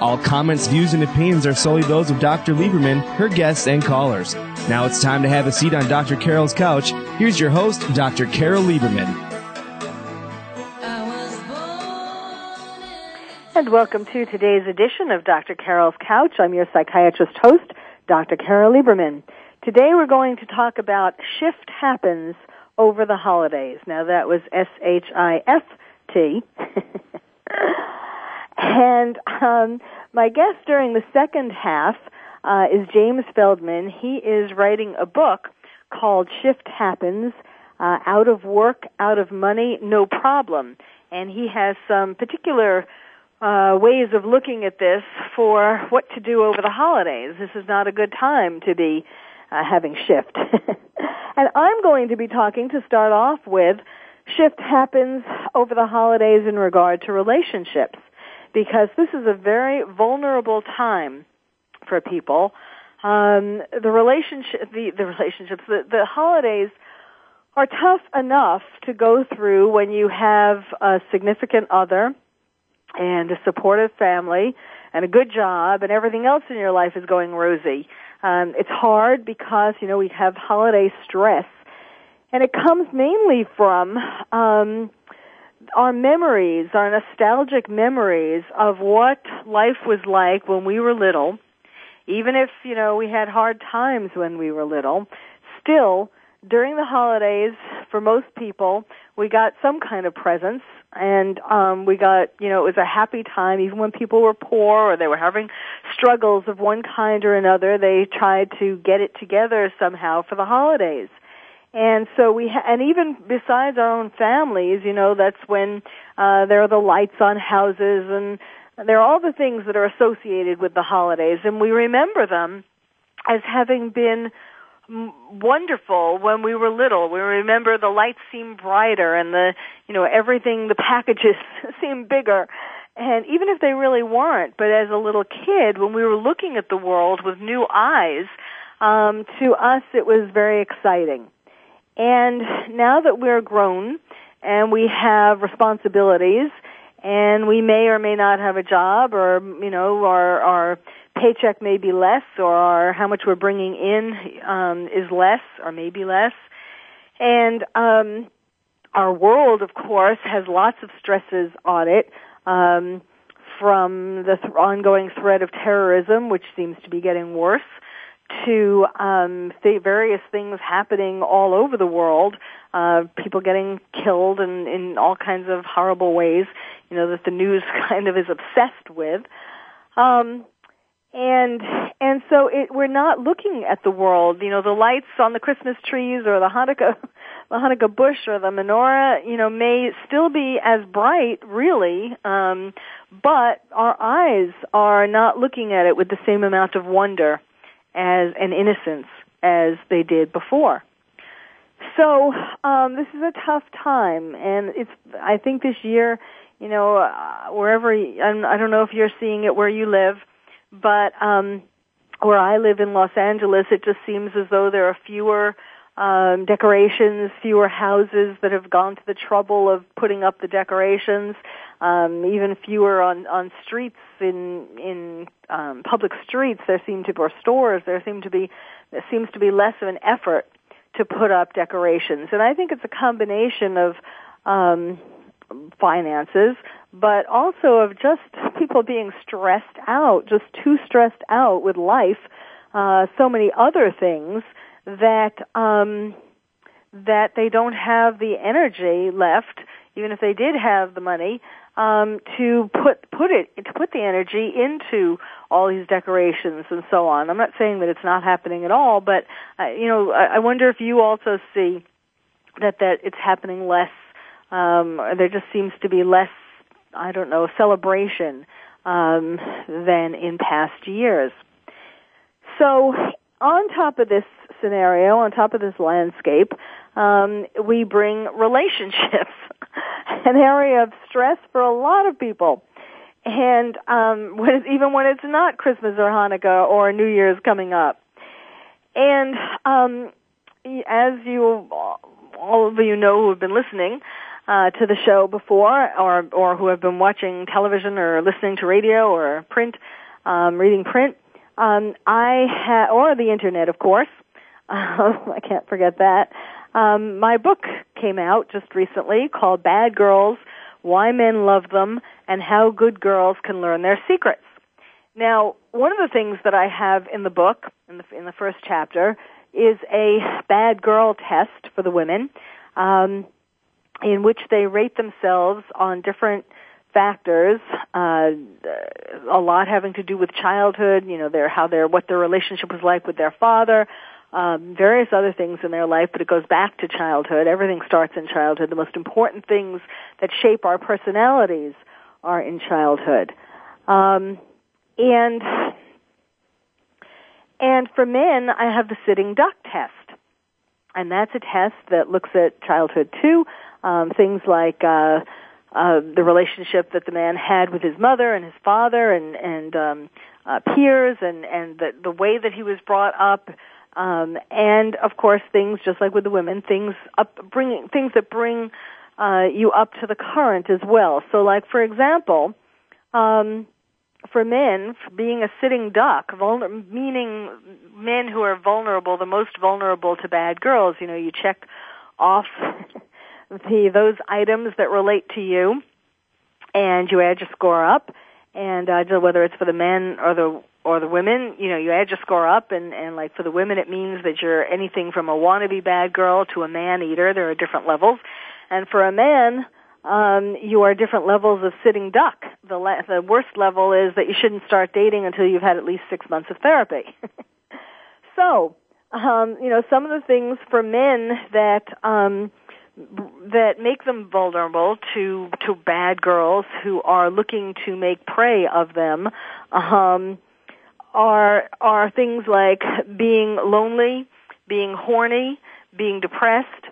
All comments, views, and opinions are solely those of Dr. Lieberman, her guests, and callers. Now it's time to have a seat on Dr. Carol's couch. Here's your host, Dr. Carol Lieberman. And welcome to today's edition of Dr. Carol's Couch. I'm your psychiatrist host, Dr. Carol Lieberman. Today we're going to talk about shift happens over the holidays. Now that was S-H-I-F-T. and um, my guest during the second half uh, is James Feldman. He is writing a book called Shift Happens, uh, Out of Work, Out of Money, No Problem. And he has some particular uh, ways of looking at this for what to do over the holidays. This is not a good time to be uh, having shift. and I'm going to be talking to start off with shift happens over the holidays in regard to relationships because this is a very vulnerable time for people. Um, the relationship, the, the relationships, the, the holidays are tough enough to go through when you have a significant other and a supportive family and a good job and everything else in your life is going rosy. Um, it's hard because you know we have holiday stress, and it comes mainly from um, our memories, our nostalgic memories of what life was like when we were little. Even if you know we had hard times when we were little, still during the holidays, for most people, we got some kind of presents and um we got you know it was a happy time even when people were poor or they were having struggles of one kind or another they tried to get it together somehow for the holidays and so we ha- and even besides our own families you know that's when uh there are the lights on houses and there are all the things that are associated with the holidays and we remember them as having been wonderful when we were little. We remember the lights seemed brighter and the, you know, everything, the packages seemed bigger. And even if they really weren't, but as a little kid, when we were looking at the world with new eyes, um, to us it was very exciting. And now that we're grown and we have responsibilities and we may or may not have a job or, you know, our, our paycheck may be less or our, how much we're bringing in um, is less or maybe less. And um, our world, of course, has lots of stresses on it. Um, from the th- ongoing threat of terrorism, which seems to be getting worse, to um, th- various things happening all over the world, uh, people getting killed in, in all kinds of horrible ways, you know, that the news kind of is obsessed with. Um, and and so it, we're not looking at the world. You know, the lights on the Christmas trees or the Hanukkah, the Hanukkah bush or the menorah. You know, may still be as bright, really, um, but our eyes are not looking at it with the same amount of wonder as an innocence as they did before. So um, this is a tough time, and it's. I think this year, you know, uh, wherever I don't know if you're seeing it where you live but um, where I live in Los Angeles, it just seems as though there are fewer um, decorations, fewer houses that have gone to the trouble of putting up the decorations, um, even fewer on on streets in in um, public streets. There seem to be or stores. There seem to be there seems to be less of an effort to put up decorations, and I think it's a combination of um, finances, but also of just people being stressed out, just too stressed out with life, uh, so many other things that um, that they don't have the energy left, even if they did have the money, um, to put put it to put the energy into all these decorations and so on. I'm not saying that it's not happening at all, but uh, you know, I, I wonder if you also see that that it's happening less. Um, there just seems to be less, I don't know, celebration um, than in past years. So, on top of this scenario, on top of this landscape, um, we bring relationships, an area of stress for a lot of people. And um, when even when it's not Christmas or Hanukkah or New Year's coming up. And um, as you, all of you know who have been listening uh, to the show before, or or who have been watching television or listening to radio or print, um, reading print, um, I ha- or the internet, of course. I can't forget that. Um, my book came out just recently called Bad Girls, Why Men Love Them, and How Good Girls Can Learn Their Secrets. Now, one of the things that I have in the book, in the, in the first chapter, is a bad girl test for the women, um, in which they rate themselves on different factors, uh, a lot having to do with childhood, you know, their, how their, what their relationship was like with their father, um, various other things in their life, but it goes back to childhood. Everything starts in childhood. The most important things that shape our personalities are in childhood. Um, and and for men, I have the sitting duck test, and that's a test that looks at childhood too. Um, things like uh, uh, the relationship that the man had with his mother and his father, and and um, uh, peers, and and the the way that he was brought up um, and of course, things just like with the women, things up bringing things that bring uh, you up to the current as well. So, like for example, um, for men, for being a sitting duck, vulner- meaning men who are vulnerable, the most vulnerable to bad girls. You know, you check off the those items that relate to you, and you add your score up. And uh, whether it's for the men or the or the women, you know, you add your score up, and and like for the women, it means that you're anything from a wannabe bad girl to a man eater. There are different levels, and for a man, um, you are different levels of sitting duck. The la- the worst level is that you shouldn't start dating until you've had at least six months of therapy. so, um, you know, some of the things for men that um, that make them vulnerable to to bad girls who are looking to make prey of them. Um, are are things like being lonely, being horny, being depressed,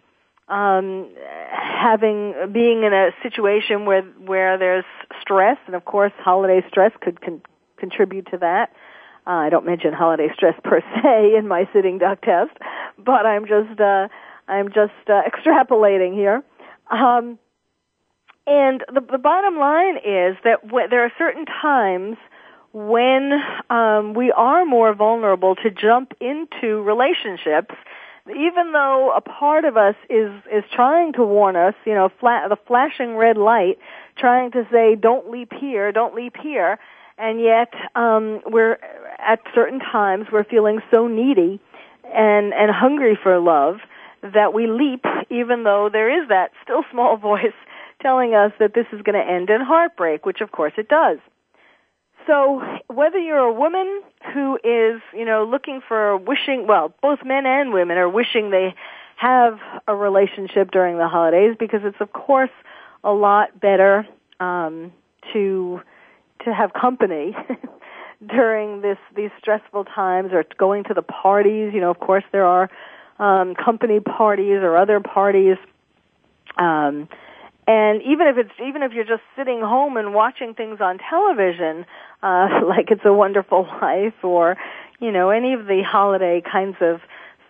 um, having being in a situation where where there's stress, and of course, holiday stress could con- contribute to that. Uh, I don't mention holiday stress per se in my sitting duck test, but I'm just uh, I'm just uh, extrapolating here. Um, and the, the bottom line is that there are certain times when um, we are more vulnerable to jump into relationships, even though a part of us is is trying to warn us, you know, the flashing red light, trying to say, "Don't leap here, don't leap here," and yet um, we're at certain times we're feeling so needy and and hungry for love that we leap, even though there is that still small voice telling us that this is going to end in heartbreak, which of course it does. So whether you're a woman who is, you know, looking for wishing, well, both men and women are wishing they have a relationship during the holidays because it's of course a lot better um, to to have company during this these stressful times or going to the parties. You know, of course there are um, company parties or other parties. Um, and even if it's even if you're just sitting home and watching things on television, uh, like It's a Wonderful Life or you know any of the holiday kinds of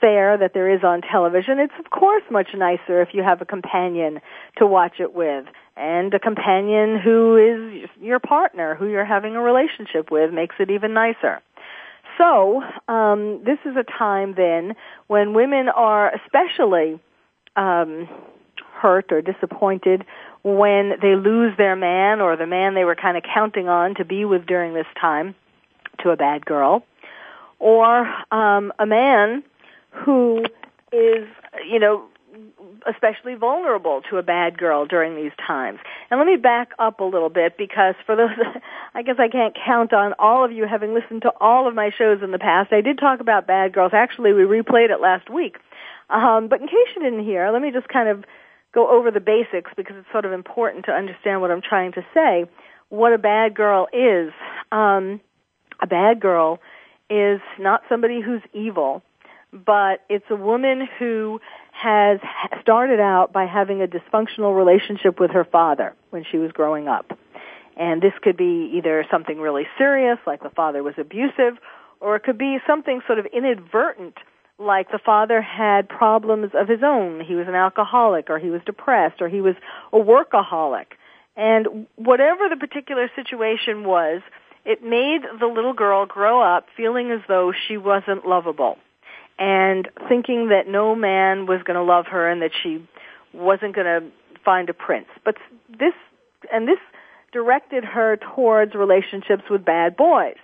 fare that there is on television, it's of course much nicer if you have a companion to watch it with and a companion who is your partner, who you're having a relationship with, makes it even nicer. So, um, this is a time then when women are especially um, hurt or disappointed when they lose their man or the man they were kind of counting on to be with during this time to a bad girl, or um, a man who is, you know, especially vulnerable to a bad girl during these times. And let me back up a little bit because for those, I guess I can't count on all of you having listened to all of my shows in the past. I did talk about bad girls. Actually, we replayed it last week. Um, but in case you didn't hear, let me just kind of go over the basics because it's sort of important to understand what I'm trying to say. What a bad girl is. Um, a bad girl is not somebody who's evil, but it's a woman who has started out by having a dysfunctional relationship with her father when she was growing up. And this could be either something really serious, like the father was abusive, or it could be something sort of inadvertent, like the father had problems of his own. He was an alcoholic, or he was depressed, or he was a workaholic. And whatever the particular situation was, it made the little girl grow up feeling as though she wasn't lovable and thinking that no man was going to love her and that she wasn't going to find a prince. But this, and this directed her towards relationships with bad boys.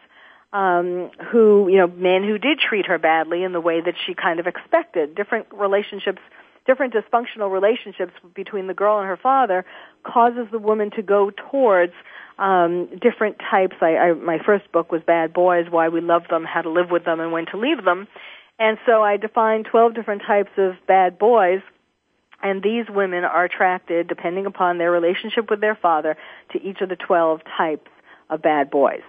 Um, who, you know, men who did treat her badly in the way that she kind of expected. Different relationships, different dysfunctional relationships between the girl and her father causes the woman to go towards um, different types. I, I, my first book was Bad Boys: Why We Love Them, How to Live with Them, and When to Leave Them. And so I defined 12 different types of bad boys, and these women are attracted, depending upon their relationship with their father, to each of the 12 types of bad boys.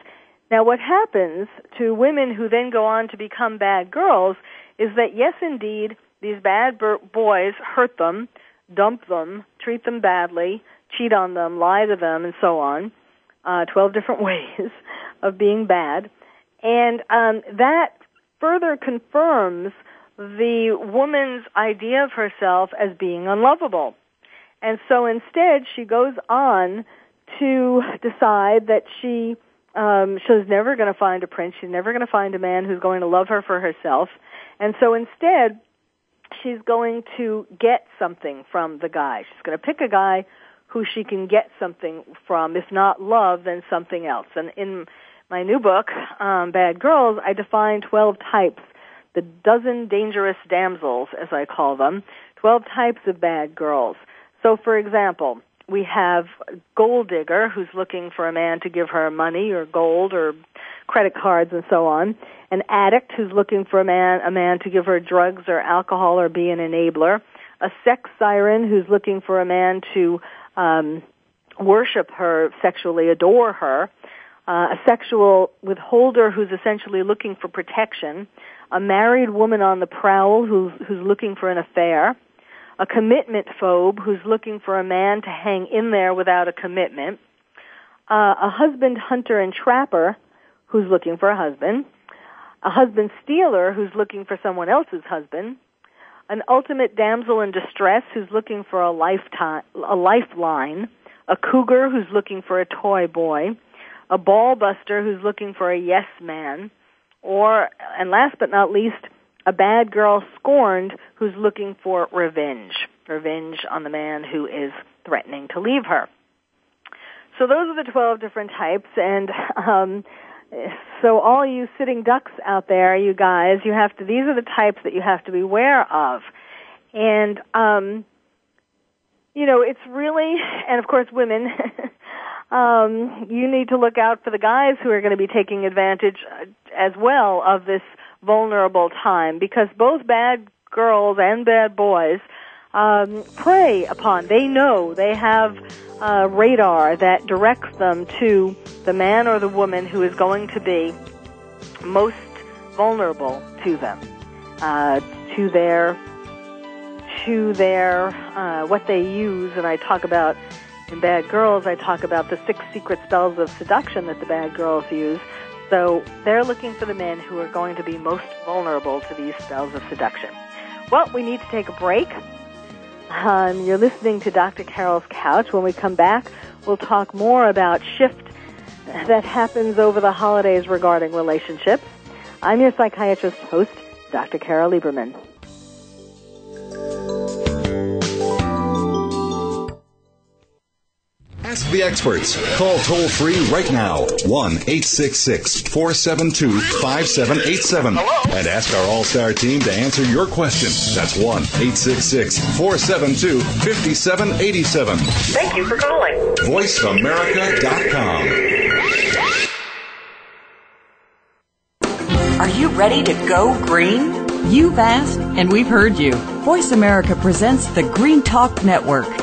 Now, what happens to women who then go on to become bad girls is that, yes, indeed, these bad boys hurt them, dump them, treat them badly, cheat on them, lie to them, and so on. Uh, 12 different ways of being bad. And um, that further confirms the woman's idea of herself as being unlovable. And so instead, she goes on to decide that she um, she's never going to find a prince. She's never going to find a man who's going to love her for herself. And so instead, she's going to get something from the guy. She's going to pick a guy who she can get something from. If not love, then something else. And in my new book, um, Bad Girls, I define 12 types, the dozen dangerous damsels, as I call them, 12 types of bad girls. So, for example, we have gold digger who's looking for a man to give her money or gold or credit cards and so on. An addict who's looking for a man a man to give her drugs or alcohol or be an enabler. A sex siren who's looking for a man to um, worship her, sexually adore her uh, a sexual withholder who's essentially looking for protection, a married woman on the prowl who's, who's looking for an affair, a commitment phobe who's looking for a man to hang in there without a commitment, uh, a husband hunter and trapper who's looking for a husband, a husband stealer who's looking for someone else's husband, an ultimate damsel in distress who's looking for a lifetime, a lifeline, a cougar who's looking for a toy boy, a ball buster who's looking for a yes man, or, and last but not least, a bad girl scorned who's looking for revenge. Revenge on the man who is threatening to leave her. So those are the 12 different types, and um, so all you sitting ducks out there, you guys, you have to, these are the types that you have to be aware of. And, um, you know, it's really, and of course women, um, you need to look out for the guys who are going to be taking advantage uh, as well of this vulnerable time because both bad girls and bad boys um, prey upon. They know they have a radar that directs them to the man or the woman who is going to be most vulnerable to them, uh, to their to their uh, what they use. And I talk about in Bad Girls, I talk about the six secret spells of seduction that the bad girls use. So they're looking for the men who are going to be most vulnerable to these spells of seduction. Well, we need to take a break. Um, you're listening to Dr. Carol's Couch. When we come back, we'll talk more about shift that happens over the holidays regarding relationships. I'm your psychiatrist host, Dr. Carol Lieberman. The experts. Call toll free right now 1 866 472 5787 and ask our All Star team to answer your question. That's 1 866 472 5787. Thank you for calling. VoiceAmerica.com. Are you ready to go green? You've asked, and we've heard you. Voice America presents the Green Talk Network.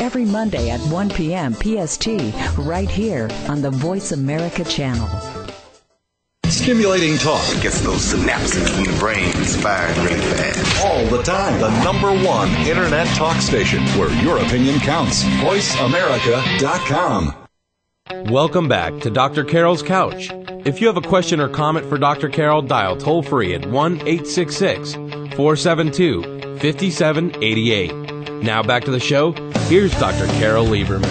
every Monday at 1 p.m. PST, right here on the Voice America channel. Stimulating talk gets those synapses in the brain firing really fast. all the time. The number one internet talk station where your opinion counts. VoiceAmerica.com. Welcome back to Dr. Carol's Couch. If you have a question or comment for Dr. Carol, dial toll free at 1 866 472 5788. Now back to the show. Here's Dr. Carol Lieberman.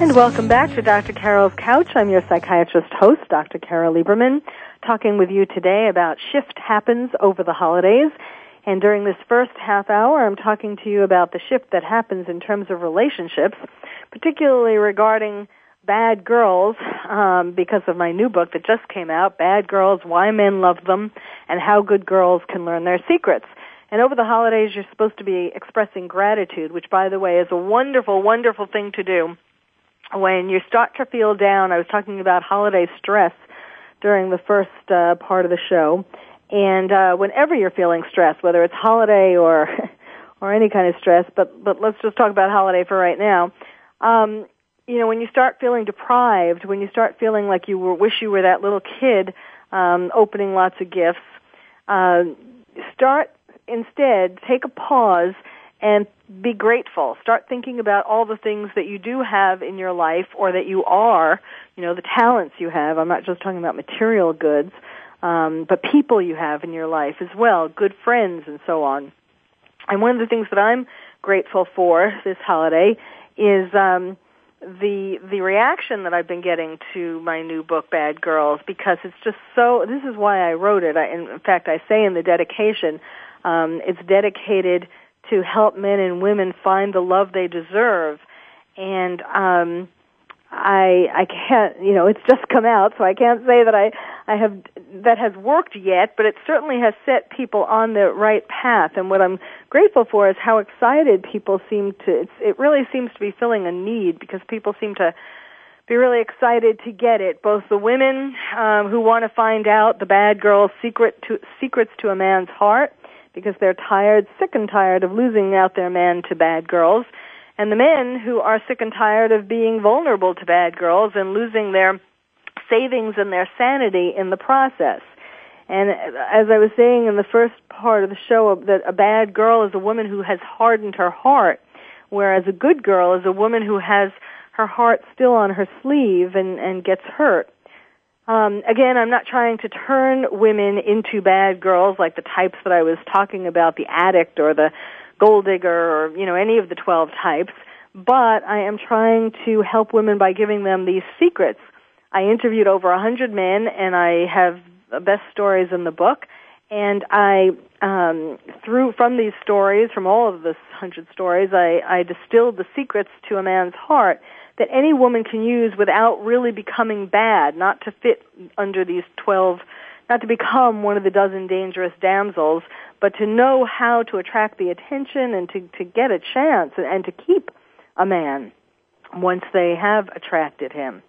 And welcome back to Dr. Carol's Couch. I'm your psychiatrist host, Dr. Carol Lieberman, talking with you today about shift happens over the holidays. And during this first half hour, I'm talking to you about the shift that happens in terms of relationships, particularly regarding bad girls, um, because of my new book that just came out, Bad Girls, Why Men Love Them, and How Good Girls Can Learn Their Secrets. And over the holidays, you're supposed to be expressing gratitude, which, by the way, is a wonderful, wonderful thing to do when you start to feel down, I was talking about holiday stress during the first uh, part of the show, and uh, whenever you're feeling stressed, whether it's holiday or or any kind of stress, but but let's just talk about holiday for right now. Um, you know, when you start feeling deprived, when you start feeling like you were, wish you were that little kid um, opening lots of gifts, uh, start instead take a pause and be grateful. Start thinking about all the things that you do have in your life or that you are, you know, the talents you have. I'm not just talking about material goods, um, but people you have in your life as well, good friends and so on. And one of the things that I'm grateful for this holiday is um, the the reaction that I've been getting to my new book, Bad Girls, because it's just so. This is why I wrote it. I, in fact, I say in the dedication, um, it's dedicated to help men and women find the love they deserve. And um, I I can't you know it's just come out so I can't say that I I have that has worked yet but it certainly has set people on the right path and what I'm grateful for is how excited people seem to it's, it really seems to be filling a need because people seem to be really excited to get it both the women um, who want to find out the bad girl's secret to secrets to a man's heart because they're tired sick and tired of losing out their man to bad girls and the men who are sick and tired of being vulnerable to bad girls and losing their savings and their sanity in the process. And as I was saying in the first part of the show, that a bad girl is a woman who has hardened her heart, whereas a good girl is a woman who has her heart still on her sleeve and, and gets hurt. Um, again, I'm not trying to turn women into bad girls like the types that I was talking about, the addict or the gold digger or, you know, any of the 12 types, but I am trying to help women by giving them these secrets. I interviewed over a 100 men and I have the best stories in the book and I um, through from these stories, from all of the hundred stories, I, I distilled the secrets to a man's heart that any woman can use without really becoming bad, not to fit under these twelve, not to become one of the dozen dangerous damsels, but to know how to attract the attention and to, to get a chance and, and to keep a man once they have attracted him.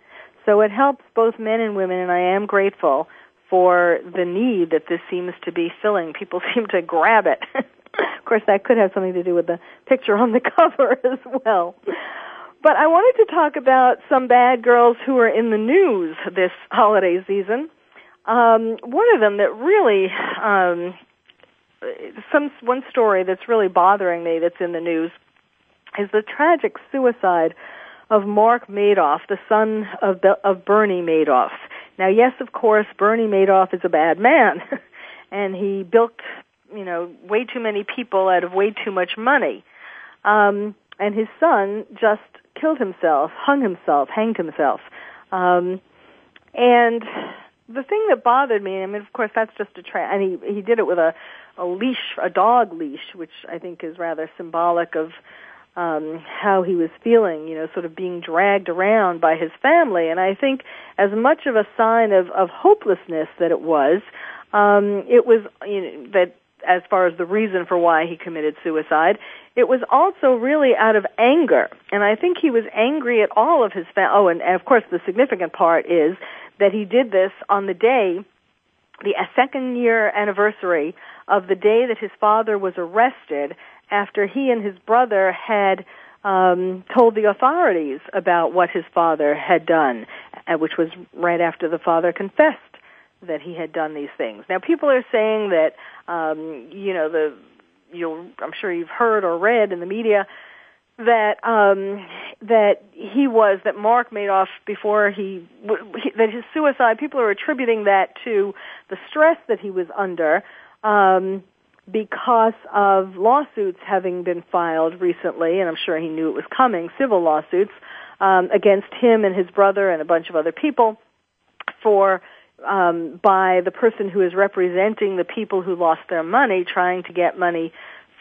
So it helps both men and women, and I am grateful for the need that this seems to be filling. People seem to grab it. of course, that could have something to do with the picture on the cover as well. But I wanted to talk about some bad girls who are in the news this holiday season. Um, one of them that really um, some one story that's really bothering me that's in the news is the tragic suicide of Mark Madoff, the son of of Bernie Madoff. Now, yes, of course, Bernie Madoff is a bad man, and he bilked, you know, way too many people out of way too much money. Um, and his son just killed himself, hung himself, hanged himself. Um, and the thing that bothered me, I mean, of course, that's just a tra- and he he did it with a a leash, a dog leash, which I think is rather symbolic of um how he was feeling, you know, sort of being dragged around by his family. And I think as much of a sign of of hopelessness that it was, um it was you know that as far as the reason for why he committed suicide, it was also really out of anger. And I think he was angry at all of his family. Oh, and, and of course the significant part is that he did this on the day, the second year anniversary of the day that his father was arrested after he and his brother had um, told the authorities about what his father had done, uh, which was right after the father confessed that he had done these things. Now, people are saying that, um, you know, the you'll I'm sure you've heard or read in the media that um that he was that Mark Madoff before he, that his suicide people are attributing that to the stress that he was under um because of lawsuits having been filed recently and I'm sure he knew it was coming civil lawsuits um against him and his brother and a bunch of other people for um by the person who is representing the people who lost their money trying to get money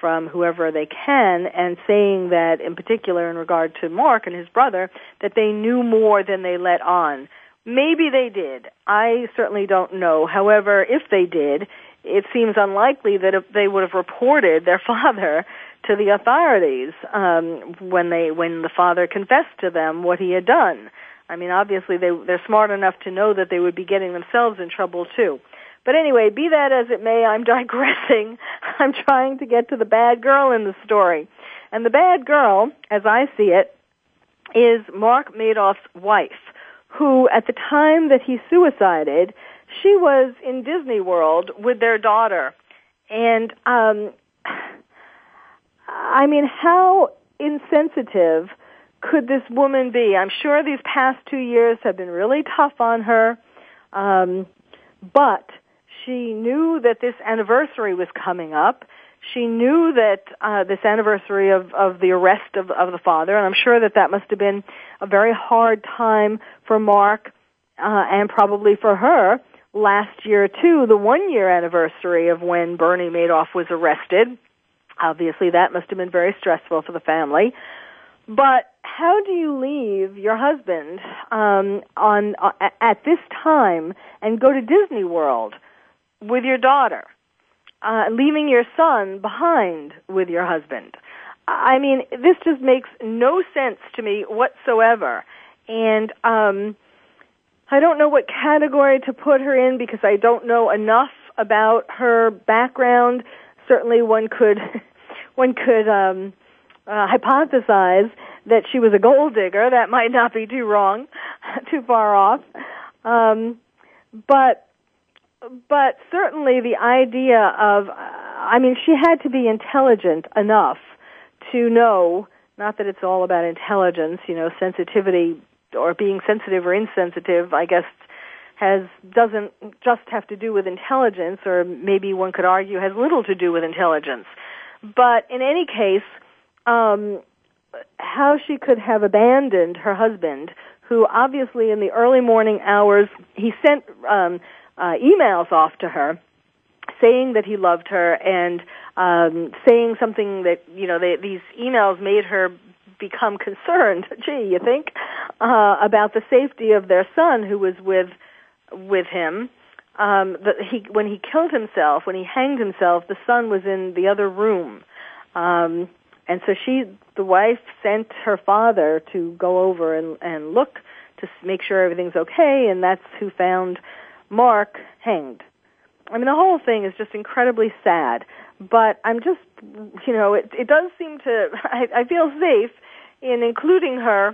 from whoever they can and saying that in particular in regard to Mark and his brother that they knew more than they let on. Maybe they did. I certainly don't know. However, if they did, it seems unlikely that if they would have reported their father to the authorities um, when they when the father confessed to them what he had done. I mean, obviously they they're smart enough to know that they would be getting themselves in trouble too. But anyway, be that as it may, I'm digressing. I'm trying to get to the bad girl in the story. And the bad girl, as I see it, is Mark Madoff's wife, who at the time that he suicided, she was in Disney World with their daughter. And um I mean, how insensitive could this woman be? I'm sure these past two years have been really tough on her. Um, but she knew that this anniversary was coming up. She knew that uh, this anniversary of, of the arrest of, of the father, and I'm sure that that must have been a very hard time for Mark uh, and probably for her last year too, the one year anniversary of when Bernie Madoff was arrested. Obviously, that must have been very stressful for the family. But how do you leave your husband um, on uh, at this time and go to Disney World with your daughter, uh, leaving your son behind with your husband? I mean, this just makes no sense to me whatsoever. And um, I don't know what category to put her in because I don't know enough about her background. Certainly, one could one could um, uh, hypothesize that she was a gold digger. That might not be too wrong, too far off. Um, but but certainly the idea of I mean, she had to be intelligent enough to know not that it's all about intelligence, you know, sensitivity or being sensitive or insensitive, I guess has doesn't just have to do with intelligence or maybe one could argue has little to do with intelligence. But in any case, um, how she could have abandoned her husband, who obviously in the early morning hours he sent um, uh, emails off to her saying that he loved her and um, saying something that you know they, these emails made her become concerned. Gee, you think uh, about the safety of their son who was with with him. Um, that he when he killed himself, when he hanged himself, the son was in the other room. Um, and so she, the wife, sent her father to go over and, and look to make sure everything's okay, and that's who found Mark hanged. I mean, the whole thing is just incredibly sad. But I'm just, you know, it, it does seem to. I, I feel safe in including her,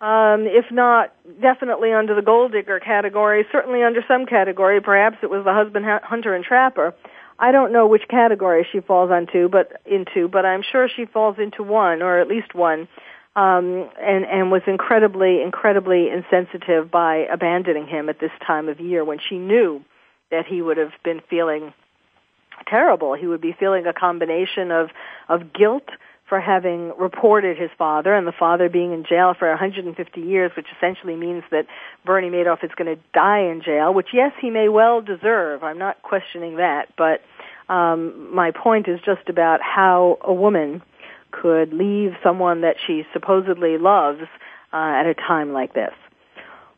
um, if not definitely under the gold digger category, certainly under some category. Perhaps it was the husband hunter and trapper. I don't know which category she falls onto, but into, but I'm sure she falls into one or at least one, um, and and was incredibly, incredibly insensitive by abandoning him at this time of year when she knew that he would have been feeling terrible. He would be feeling a combination of of guilt for having reported his father and the father being in jail for 150 years, which essentially means that Bernie Madoff is going to die in jail, which yes, he may well deserve. I'm not questioning that, but um, my point is just about how a woman could leave someone that she supposedly loves uh, at a time like this.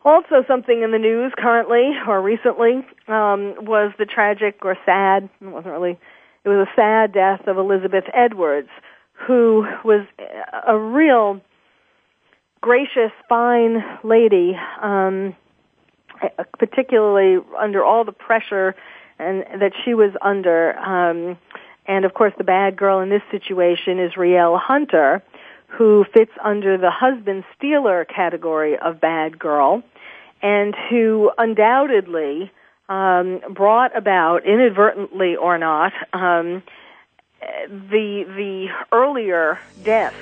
Also, something in the news currently or recently um, was the tragic or sad, it wasn't really, it was a sad death of Elizabeth Edwards, who was a real gracious, fine lady, um, particularly under all the pressure and that she was under. Um, and of course, the bad girl in this situation is Rielle Hunter, who fits under the husband stealer category of bad girl and who undoubtedly um, brought about, inadvertently or not, um, the the earlier death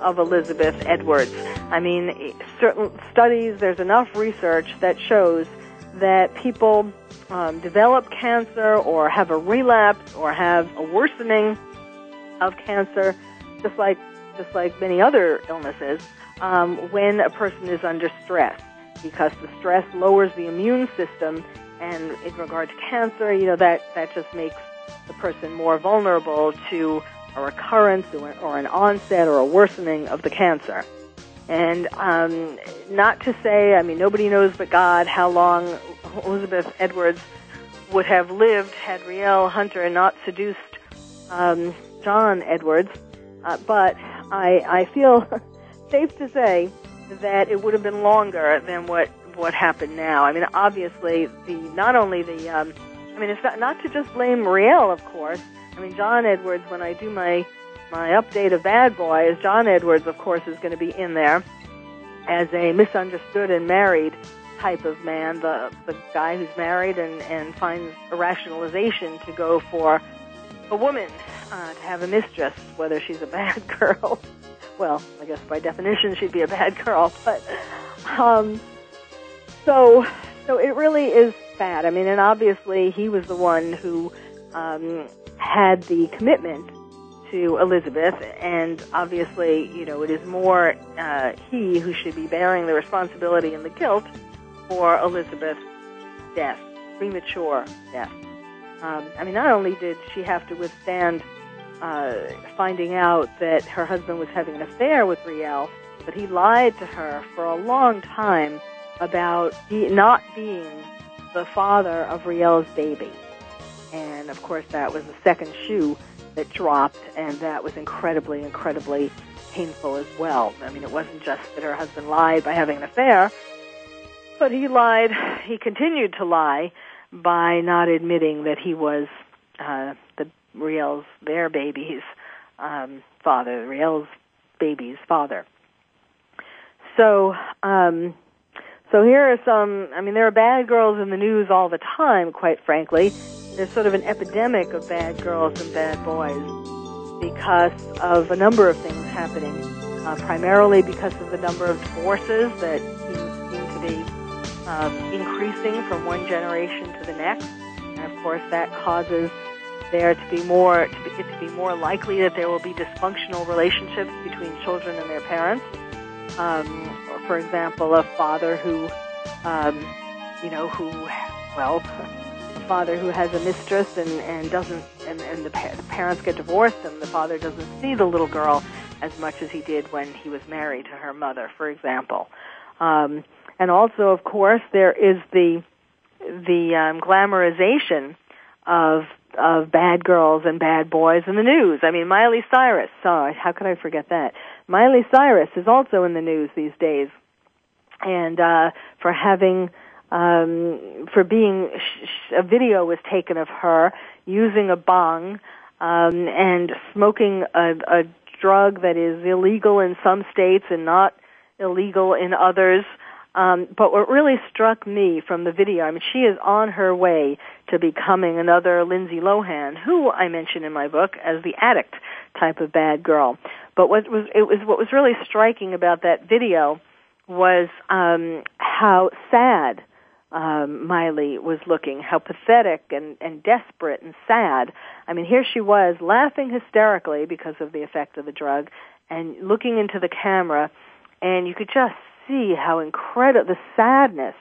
of Elizabeth Edwards. I mean, certain studies, there's enough research that shows that people um, develop cancer or have a relapse or have a worsening of cancer, just like just like many other illnesses, um, when a person is under stress because the stress lowers the immune system and in regard to cancer, you know, that, that just makes the person more vulnerable to a recurrence or, or an onset or a worsening of the cancer. And um, not to say, I mean, nobody knows but God how long Elizabeth Edwards would have lived had Rielle Hunter not seduced um, John Edwards. Uh, but I, I feel safe to say that it would have been longer than what what happened now. I mean, obviously, the not only the, um, I mean, it's not, not to just blame Rielle, of course. I mean, John Edwards. When I do my my update of Bad Boys, John Edwards, of course, is going to be in there as a misunderstood and married type of man, the the guy who's married and and finds a rationalization to go for a woman uh, to have a mistress, whether she's a bad girl well, I guess by definition she'd be a bad girl, but um, so so it really is bad. I mean, and obviously he was the one who um, had the commitment to Elizabeth, and obviously, you know, it is more uh, he who should be bearing the responsibility and the guilt for Elizabeth's death, premature death. Um, I mean, not only did she have to withstand uh, finding out that her husband was having an affair with Rielle, but he lied to her for a long time about be, not being the father of Rielle's baby. And of course, that was the second shoe that dropped, and that was incredibly, incredibly painful as well. I mean, it wasn't just that her husband lied by having an affair, but he lied, he continued to lie by not admitting that he was uh, the Rielle's, their baby's um, father, Rielle's baby's father. So, um, so here are some, I mean, there are bad girls in the news all the time, quite frankly. There's sort of an epidemic of bad girls and bad boys because of a number of things happening. Uh, primarily because of the number of divorces that seem, to be um, increasing from one generation to the next. And of course, that causes there to be more to be, to be more likely that there will be dysfunctional relationships between children and their parents. Um, for example, a father who, um, you know, who, well, a father who has a mistress and, and doesn't, and, and the, pa- the parents get divorced and the father doesn't see the little girl as much as he did when he was married to her mother, for example. Um, and also, of course, there is the the um, glamorization of of bad girls and bad boys in the news. I mean, Miley Cyrus. Oh, how could I forget that? Miley Cyrus is also in the news these days, and uh, for having um, for being sh- sh- a video was taken of her using a bong um, and smoking a, a drug that is illegal in some states and not illegal in others. Um, but what really struck me from the video, I mean, she is on her way to becoming another Lindsay Lohan, who I mention in my book as the addict type of bad girl. But what was it was what was really striking about that video was um, how sad um, Miley was looking, how pathetic and, and desperate and sad. I mean, here she was laughing hysterically because of the effect of the drug, and looking into the camera, and you could just see how incredible the sadness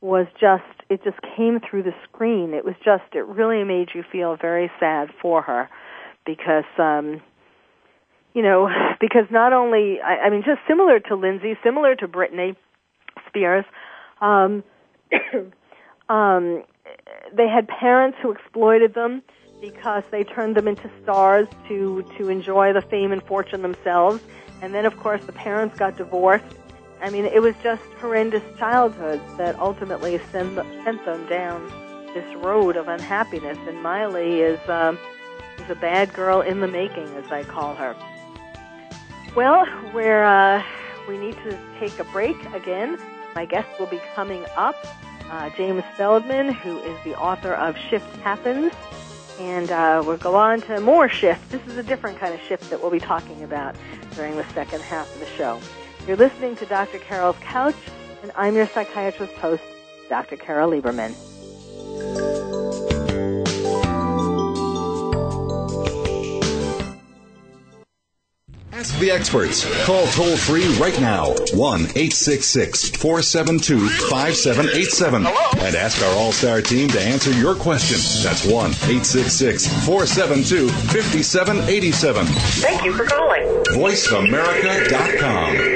was just it just came through the screen. It was just it really made you feel very sad for her because um you know because not only i, I mean just similar to lindsay similar to britney spears um um they had parents who exploited them because they turned them into stars to to enjoy the fame and fortune themselves. And then of course the parents got divorced I mean, it was just horrendous childhoods that ultimately sent, sent them down this road of unhappiness. And Miley is um, is a bad girl in the making, as I call her. Well, we're uh, we need to take a break again. My guest will be coming up, uh, James Feldman, who is the author of Shift Happens. And uh, we'll go on to more shift. This is a different kind of shift that we'll be talking about during the second half of the show. You're listening to Dr. Carol's Couch, and I'm your psychiatrist host, Dr. Carol Lieberman. Ask the experts. Call toll free right now 1 866 472 5787 and ask our All Star team to answer your question. That's 1 866 472 5787. Thank you for calling. VoiceAmerica.com.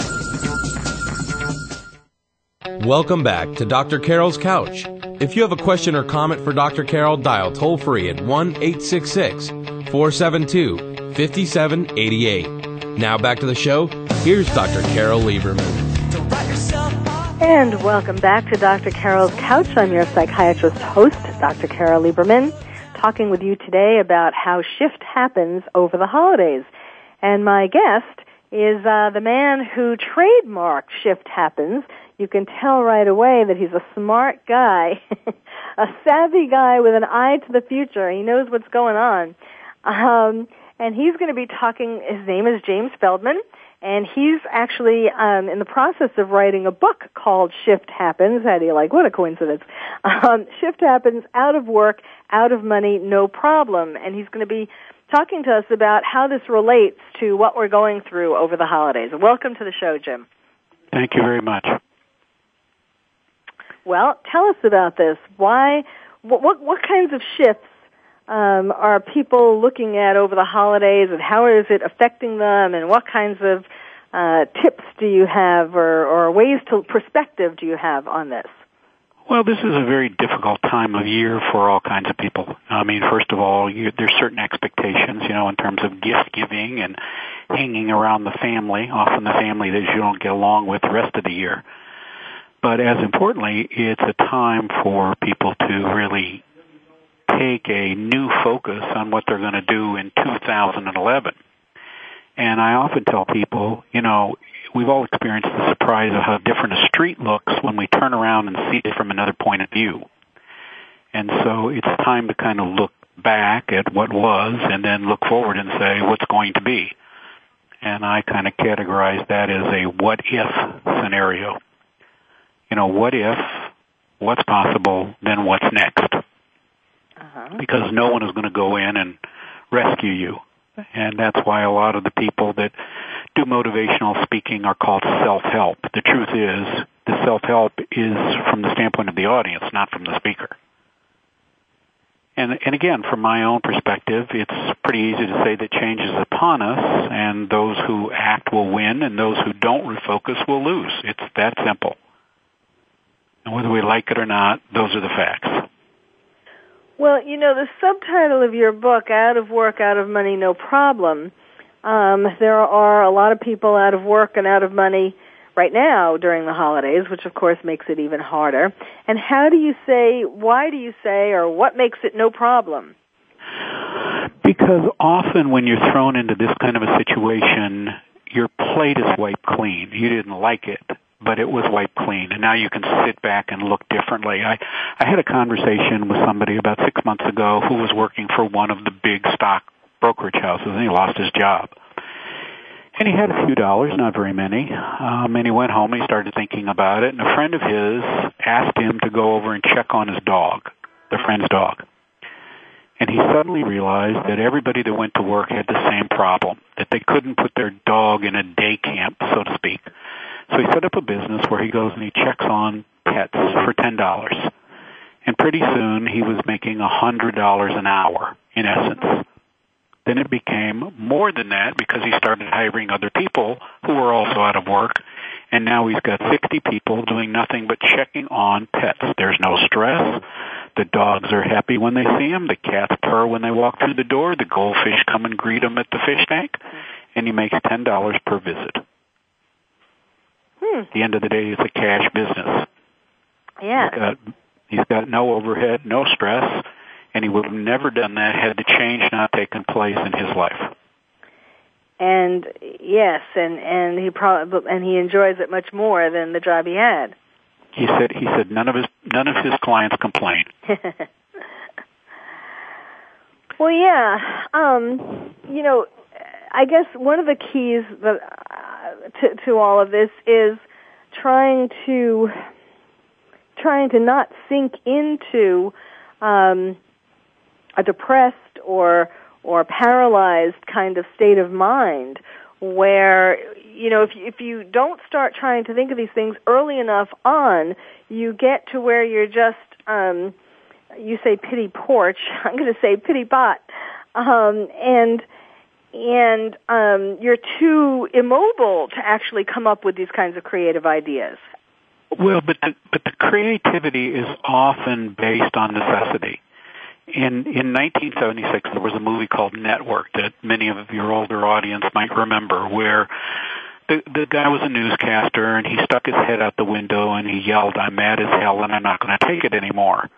Welcome back to Dr. Carol's Couch. If you have a question or comment for Dr. Carol, dial toll free at 1 866 472 5788. Now back to the show. Here's Dr. Carol Lieberman. And welcome back to Dr. Carol's Couch. I'm your psychiatrist host, Dr. Carol Lieberman, talking with you today about how shift happens over the holidays. And my guest is uh, the man who trademarked Shift Happens you can tell right away that he's a smart guy, a savvy guy with an eye to the future. He knows what's going on. Um, and he's going to be talking, his name is James Feldman, and he's actually um, in the process of writing a book called Shift Happens. How do you like? What a coincidence. Um, Shift Happens, out of work, out of money, no problem. And he's going to be talking to us about how this relates to what we're going through over the holidays. Welcome to the show, Jim. Thank you very much. Well, tell us about this. Why? What what, what kinds of shifts um, are people looking at over the holidays, and how is it affecting them? And what kinds of uh, tips do you have, or, or ways to perspective do you have on this? Well, this is a very difficult time of year for all kinds of people. I mean, first of all, you, there's certain expectations, you know, in terms of gift giving and hanging around the family, often the family that you don't get along with the rest of the year. But as importantly, it's a time for people to really take a new focus on what they're going to do in 2011. And I often tell people, you know, we've all experienced the surprise of how different a street looks when we turn around and see it from another point of view. And so it's time to kind of look back at what was and then look forward and say what's going to be. And I kind of categorize that as a what if scenario you know, what if, what's possible, then what's next? Uh-huh. Because no one is going to go in and rescue you. And that's why a lot of the people that do motivational speaking are called self-help. The truth is, the self-help is from the standpoint of the audience, not from the speaker. And, and again, from my own perspective, it's pretty easy to say that change is upon us, and those who act will win, and those who don't refocus will lose. It's that simple. And whether we like it or not, those are the facts. Well, you know, the subtitle of your book, Out of Work, Out of Money, No Problem, um, there are a lot of people out of work and out of money right now during the holidays, which of course makes it even harder. And how do you say, why do you say, or what makes it no problem? Because often when you're thrown into this kind of a situation, your plate is wiped clean. You didn't like it but it was wiped clean and now you can sit back and look differently. I, I had a conversation with somebody about six months ago who was working for one of the big stock brokerage houses and he lost his job. And he had a few dollars, not very many. Um, and he went home and he started thinking about it. And a friend of his asked him to go over and check on his dog, the friend's dog. And he suddenly realized that everybody that went to work had the same problem, that they couldn't put their dog in a day camp, so to speak. So he set up a business where he goes and he checks on pets for ten dollars. And pretty soon he was making a hundred dollars an hour in essence. Then it became more than that because he started hiring other people who were also out of work. And now he's got 60 people doing nothing but checking on pets. There's no stress. The dogs are happy when they see him. The cats purr when they walk through the door. The goldfish come and greet him at the fish tank. And he makes $10 per visit. Hmm. At the end of the day, it's a cash business. Yeah. He's got, he's got no overhead, no stress, and he would have never done that had the change not taken place in his life. And yes, and and he probably and he enjoys it much more than the job he had. He said he said none of his none of his clients complain. well, yeah. Um, you know, I guess one of the keys that, to to all of this is trying to trying to not sink into um, a depressed or or paralyzed kind of state of mind where you know if you, if you don't start trying to think of these things early enough on you get to where you're just um you say pity porch. I'm going to say pity pot. Um and and um you're too immobile to actually come up with these kinds of creative ideas well but the, but the creativity is often based on necessity in in 1976 there was a movie called Network that many of your older audience might remember where the the guy was a newscaster and he stuck his head out the window and he yelled I'm mad as hell and I'm not going to take it anymore.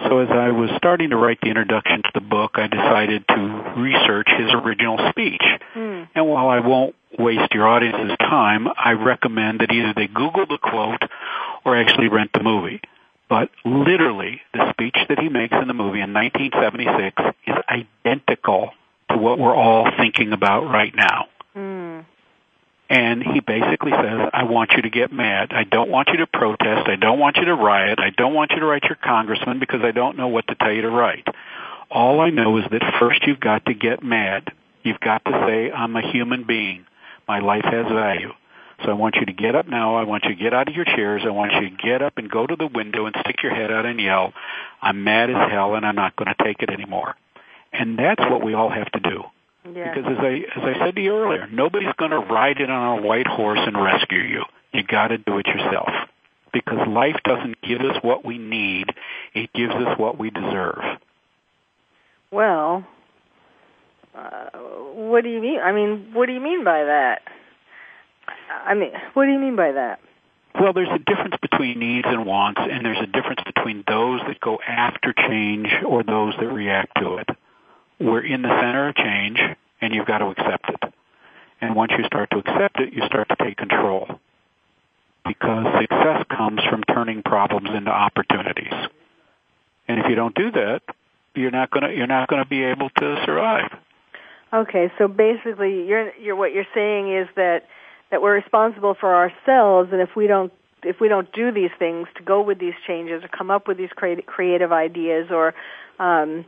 So as I was starting to write the introduction to the book I decided to research his original speech. Mm. And while I won't waste your audience's time, I recommend that either they Google the quote or actually rent the movie but literally the speech that he makes in the movie in 1976 is identical to what we're all thinking about right now. Mm. And he basically says, I want you to get mad. I don't want you to protest. I don't want you to riot. I don't want you to write your congressman because I don't know what to tell you to write. All I know is that first you've got to get mad. You've got to say, I'm a human being. My life has value. So I want you to get up now. I want you to get out of your chairs. I want you to get up and go to the window and stick your head out and yell, I'm mad as hell and I'm not going to take it anymore. And that's what we all have to do. Yeah. Because as I as I said to you earlier, nobody's going to ride in on a white horse and rescue you. You got to do it yourself. Because life doesn't give us what we need; it gives us what we deserve. Well, uh, what do you mean? I mean, what do you mean by that? I mean, what do you mean by that? Well, there's a difference between needs and wants, and there's a difference between those that go after change or those that react to it. We're in the center of change, and you've got to accept it. And once you start to accept it, you start to take control. Because success comes from turning problems into opportunities. And if you don't do that, you're not going to you're not going to be able to survive. Okay, so basically, you're you're what you're saying is that that we're responsible for ourselves and if we don't if we don't do these things to go with these changes or come up with these creative ideas or um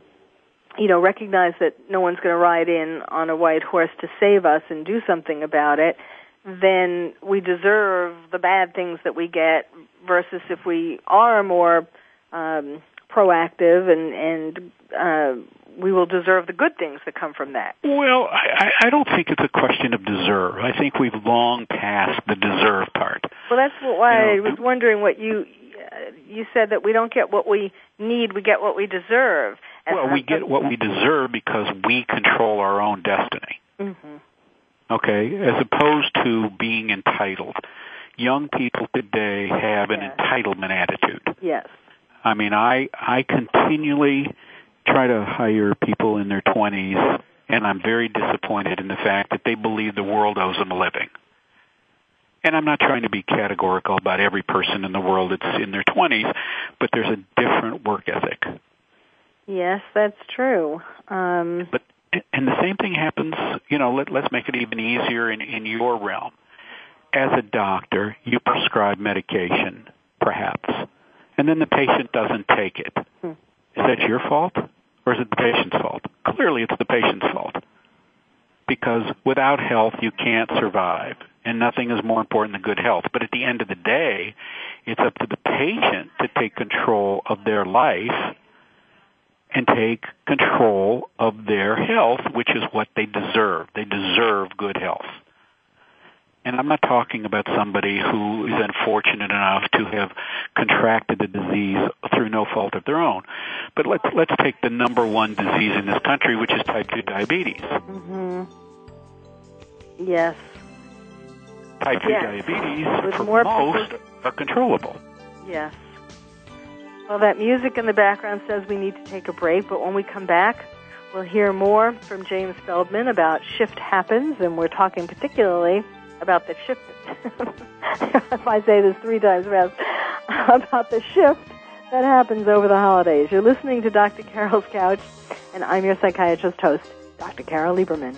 you know recognize that no one's going to ride in on a white horse to save us and do something about it then we deserve the bad things that we get versus if we are more um proactive and and uh we will deserve the good things that come from that. Well, I, I don't think it's a question of deserve. I think we've long passed the deserve part. Well, that's why you know, I was wondering what you you said that we don't get what we need, we get what we deserve. And well, we get what we deserve because we control our own destiny. Mm-hmm. Okay, as opposed to being entitled. Young people today have an yes. entitlement attitude. Yes. I mean, I I continually try to hire people in their 20s, and I'm very disappointed in the fact that they believe the world owes them a living. And I'm not trying to be categorical about every person in the world that's in their 20s, but there's a different work ethic. Yes, that's true. Um, but and the same thing happens. You know, let, let's make it even easier in in your realm. As a doctor, you prescribe medication, perhaps, and then the patient doesn't take it. Hmm. Is that your fault? or is it the patient's fault? Clearly it's the patient's fault. Because without health you can't survive, and nothing is more important than good health. But at the end of the day, It's up to the patient to take control of their life and take control of their health, which is what they deserve. They deserve good health. And I'm not talking about somebody who is unfortunate enough to have contracted the disease through no fault of their own. But let's let's take the number one disease in this country, which is type 2 diabetes. Mm-hmm. Yes. Type 2 Yes. diabetes With for more most are controllable. Yes. Well, that music in the background says we need to take a break, but when we come back, we'll hear more from James Feldman about shift happens, and we're talking particularly about the shift. if I say this three times fast, about the shift that happens over the holidays. You're listening to Dr. Carol's Couch, and I'm your psychiatrist host, Dr. Carol Lieberman.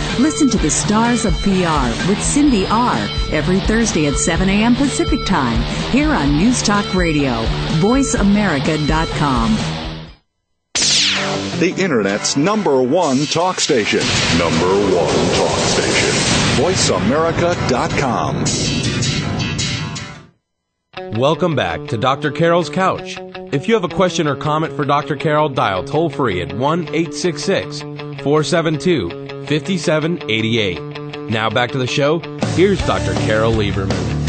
Listen to the Stars of PR with Cindy R. every Thursday at 7 a.m. Pacific Time here on News Talk Radio, voiceamerica.com. The Internet's number one talk station. Number one talk station. VoiceAmerica.com. Welcome back to Dr. Carol's Couch. If you have a question or comment for Dr. Carol, dial toll free at 1 866 472 5788. Now back to the show. Here's Dr. Carol Lieberman.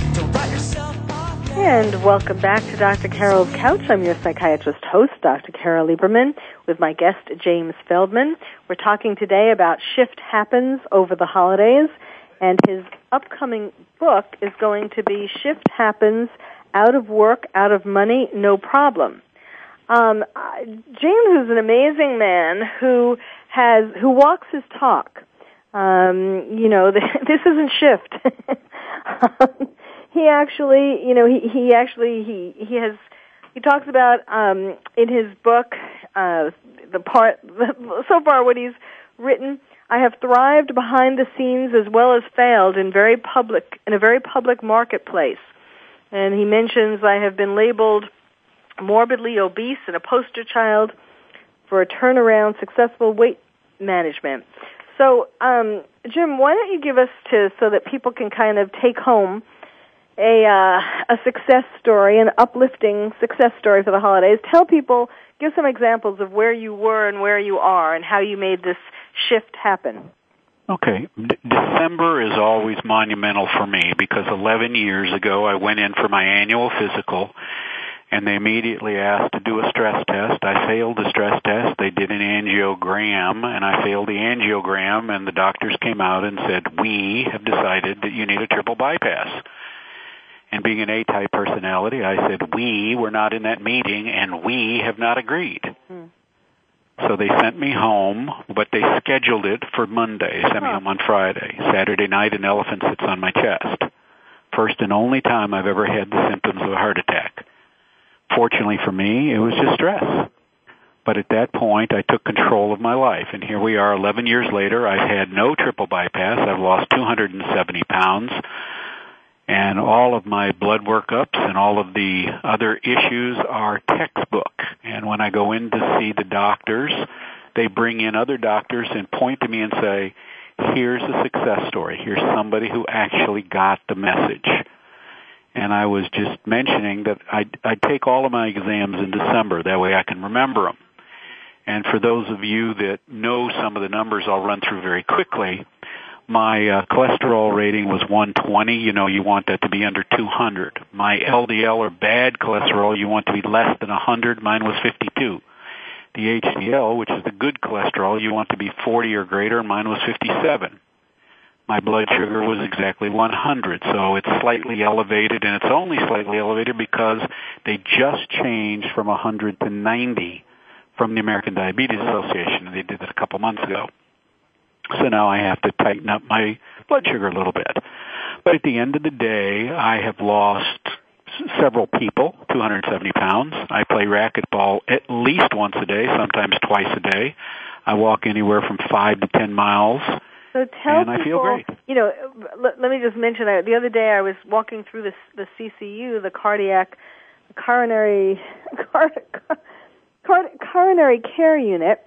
And welcome back to Dr. Carol's Couch. I'm your psychiatrist host, Dr. Carol Lieberman, with my guest, James Feldman. We're talking today about Shift Happens over the holidays, and his upcoming book is going to be Shift Happens Out of Work, Out of Money, No Problem. Um, James is an amazing man who has who walks his talk. Um, you know, this isn't shift. he actually, you know, he he actually he he has he talks about um, in his book uh, the part so far what he's written. I have thrived behind the scenes as well as failed in very public in a very public marketplace. And he mentions I have been labeled morbidly obese and a poster child for a turnaround successful weight management. So, um, Jim, why don't you give us to so that people can kind of take home a uh, a success story, an uplifting success story for the holidays. Tell people, give some examples of where you were and where you are, and how you made this shift happen. Okay. D- December is always monumental for me because 11 years ago I went in for my annual physical and they immediately asked to do a stress test. I failed the stress test. They did an angiogram, and I failed the angiogram, and the doctors came out and said, we have decided that you need a triple bypass. And being an A-type personality, I said, we were not in that meeting, and we have not agreed. Hmm. So they sent me home, but they scheduled it for Monday, sent me home on Friday. Saturday night, an elephant sits on my chest. First and only time I've ever had the symptoms of a heart attack. Fortunately for me, it was just stress. But at that point, I took control of my life. And here we are 11 years later. I've had no triple bypass. I've lost 270 pounds. And all of my blood workups and all of the other issues are textbook. And when I go in to see the doctors, they bring in other doctors and point to me and say, here's a success story. Here's somebody who actually got the message and I was just mentioning that I I take all of my exams in December. That way I can remember them. And for those of you that know some of the numbers, I'll run through very quickly. My uh, cholesterol rating was 120. You know, you want that to be under 200. My LDL or bad cholesterol, you want to be less than 100. Mine was 52. The HDL, which is the good cholesterol, you want to be 40 or greater, mine was 57 my blood sugar was exactly 100. So it's slightly elevated, and it's only slightly elevated because they just changed from 100 to 90 from the American Diabetes Association, and they did it a couple months ago. So now I have to tighten up my blood sugar a little bit. But at the end of the day, I have lost several people, 270 pounds. I play racquetball at least once a day, sometimes twice a day. I walk anywhere from five to ten miles so tell and people, I feel great. you know, let, let me just mention uh, the other day I was walking through the the CCU, the cardiac coronary car, car, coronary care unit,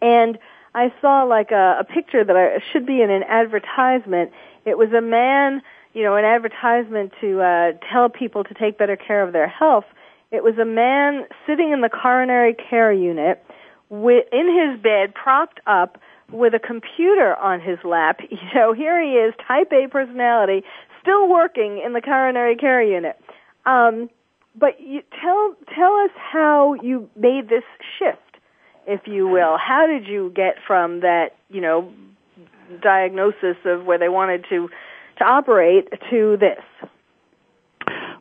and I saw like a, a picture that I should be in an advertisement. It was a man, you know, an advertisement to uh, tell people to take better care of their health. It was a man sitting in the coronary care unit with, in his bed, propped up with a computer on his lap. You know, here he is, type A personality, still working in the coronary care unit. Um, but you, tell tell us how you made this shift, if you will. How did you get from that, you know, diagnosis of where they wanted to to operate to this?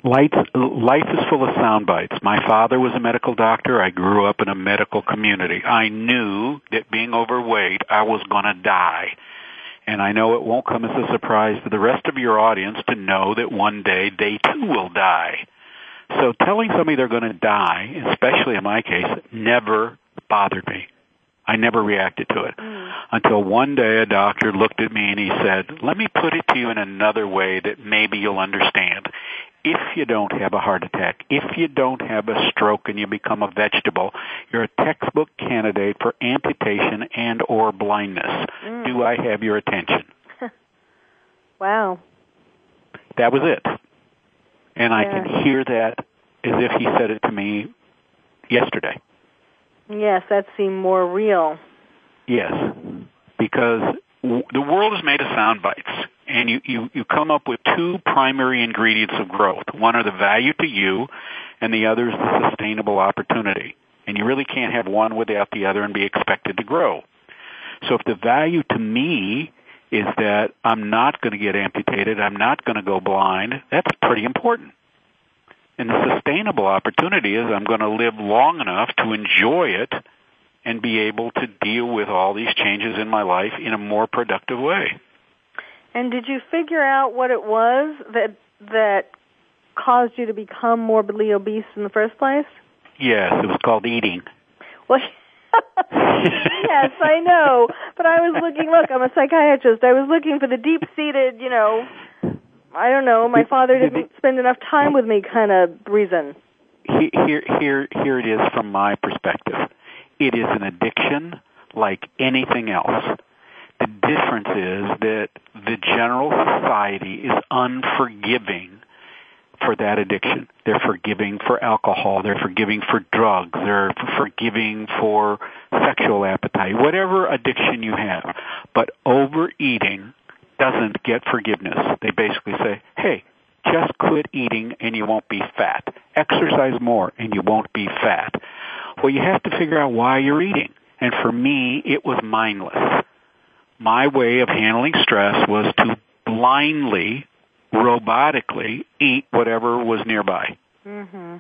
Life, life is full of sound bites. My father was a medical doctor. I grew up in a medical community. I knew that being overweight, I was going to die. And I know it won't come as a surprise to the rest of your audience to know that one day they too will die. So telling somebody they're going to die, especially in my case, never bothered me. I never reacted to it mm. until one day a doctor looked at me and he said, let me put it to you in another way that maybe you'll understand you don't have a heart attack, if you don't have a stroke and you become a vegetable, you're a textbook candidate for amputation and or blindness. Mm. Do I have your attention? wow. That was it. And yeah. I can hear that as if he said it to me yesterday. Yes, that seemed more real. Yes, because the world is made of sound bites and you, you, you come up with two primary ingredients of growth. One are the value to you, and the other is the sustainable opportunity. And you really can't have one without the other and be expected to grow. So if the value to me is that I'm not going to get amputated, I'm not going to go blind, that's pretty important. And the sustainable opportunity is I'm going to live long enough to enjoy it and be able to deal with all these changes in my life in a more productive way. And did you figure out what it was that that caused you to become morbidly obese in the first place? Yes, it was called eating. Well, yes, I know. But I was looking. Look, I'm a psychiatrist. I was looking for the deep-seated, you know, I don't know. My father didn't spend enough time with me, kind of reason. Here, here, here it is from my perspective. It is an addiction like anything else. Difference is that the general society is unforgiving for that addiction. They're forgiving for alcohol. They're forgiving for drugs. They're forgiving for sexual appetite, whatever addiction you have. But overeating doesn't get forgiveness. They basically say, hey, just quit eating and you won't be fat. Exercise more and you won't be fat. Well, you have to figure out why you're eating. And for me, it was mindless. My way of handling stress was to blindly, robotically eat whatever was nearby. Mm-hmm.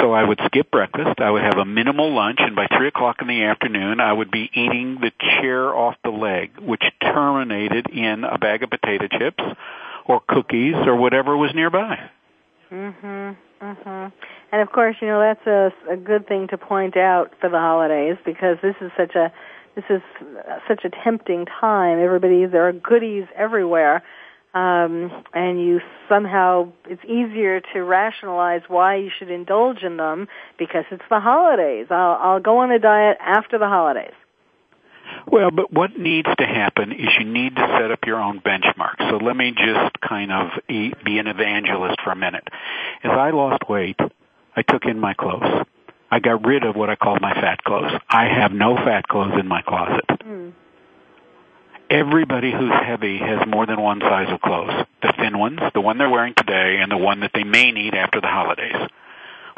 So I would skip breakfast. I would have a minimal lunch, and by three o'clock in the afternoon, I would be eating the chair off the leg, which terminated in a bag of potato chips or cookies or whatever was nearby. Mhm. Mhm. And of course, you know that's a a good thing to point out for the holidays because this is such a this is such a tempting time. Everybody there are goodies everywhere. Um, and you somehow it's easier to rationalize why you should indulge in them because it's the holidays. I'll I'll go on a diet after the holidays. Well, but what needs to happen is you need to set up your own benchmark. So let me just kind of be an evangelist for a minute. As I lost weight, I took in my clothes. I got rid of what I call my fat clothes. I have no fat clothes in my closet. Mm. Everybody who's heavy has more than one size of clothes. The thin ones, the one they're wearing today, and the one that they may need after the holidays.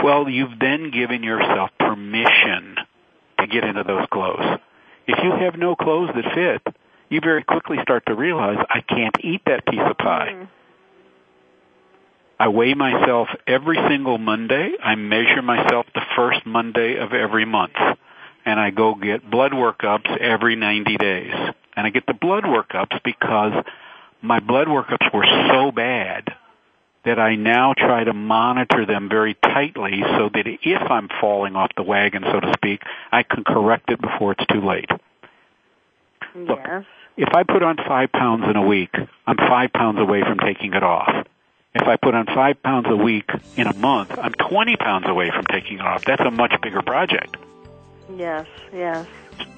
Well, you've then given yourself permission to get into those clothes. If you have no clothes that fit, you very quickly start to realize I can't eat that piece of pie. Mm. I weigh myself every single Monday. I measure myself the first Monday of every month. And I go get blood workups every 90 days. And I get the blood workups because my blood workups were so bad that I now try to monitor them very tightly so that if I'm falling off the wagon, so to speak, I can correct it before it's too late. Look, if I put on five pounds in a week, I'm five pounds away from taking it off. If I put on five pounds a week in a month, I'm 20 pounds away from taking it off. That's a much bigger project. Yes. Yes.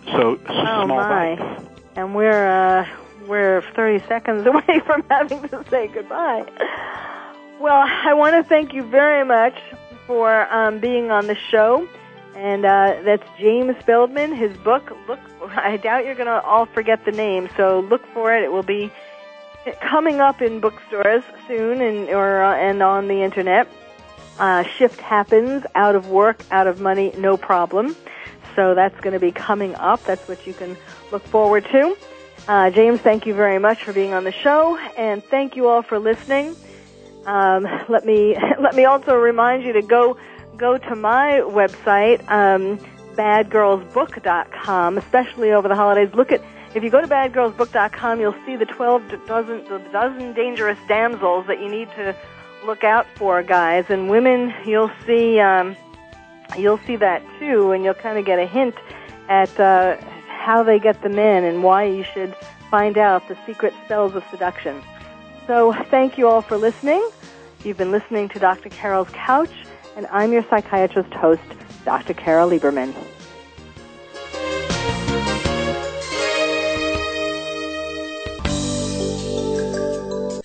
So, Oh small my. And we're uh we're 30 seconds away from having to say goodbye. Well, I want to thank you very much for um, being on the show. And uh, that's James Feldman. His book. Look, I doubt you're going to all forget the name, so look for it. It will be coming up in bookstores soon, and or uh, and on the internet. Uh, shift happens. Out of work, out of money, no problem. So that's going to be coming up. That's what you can look forward to. Uh, James, thank you very much for being on the show, and thank you all for listening. Um, let me let me also remind you to go go to my website, um, badgirlsbook.com, especially over the holidays. Look at if you go to badgirlsbook.com, you'll see the 12 dozen the dozen dangerous damsels that you need to look out for, guys and women. You'll see um, you'll see that too, and you'll kind of get a hint at uh, how they get the men and why you should find out the secret spells of seduction. So, thank you all for listening. You've been listening to Dr. Carol's Couch, and I'm your psychiatrist host, Dr. Carol Lieberman.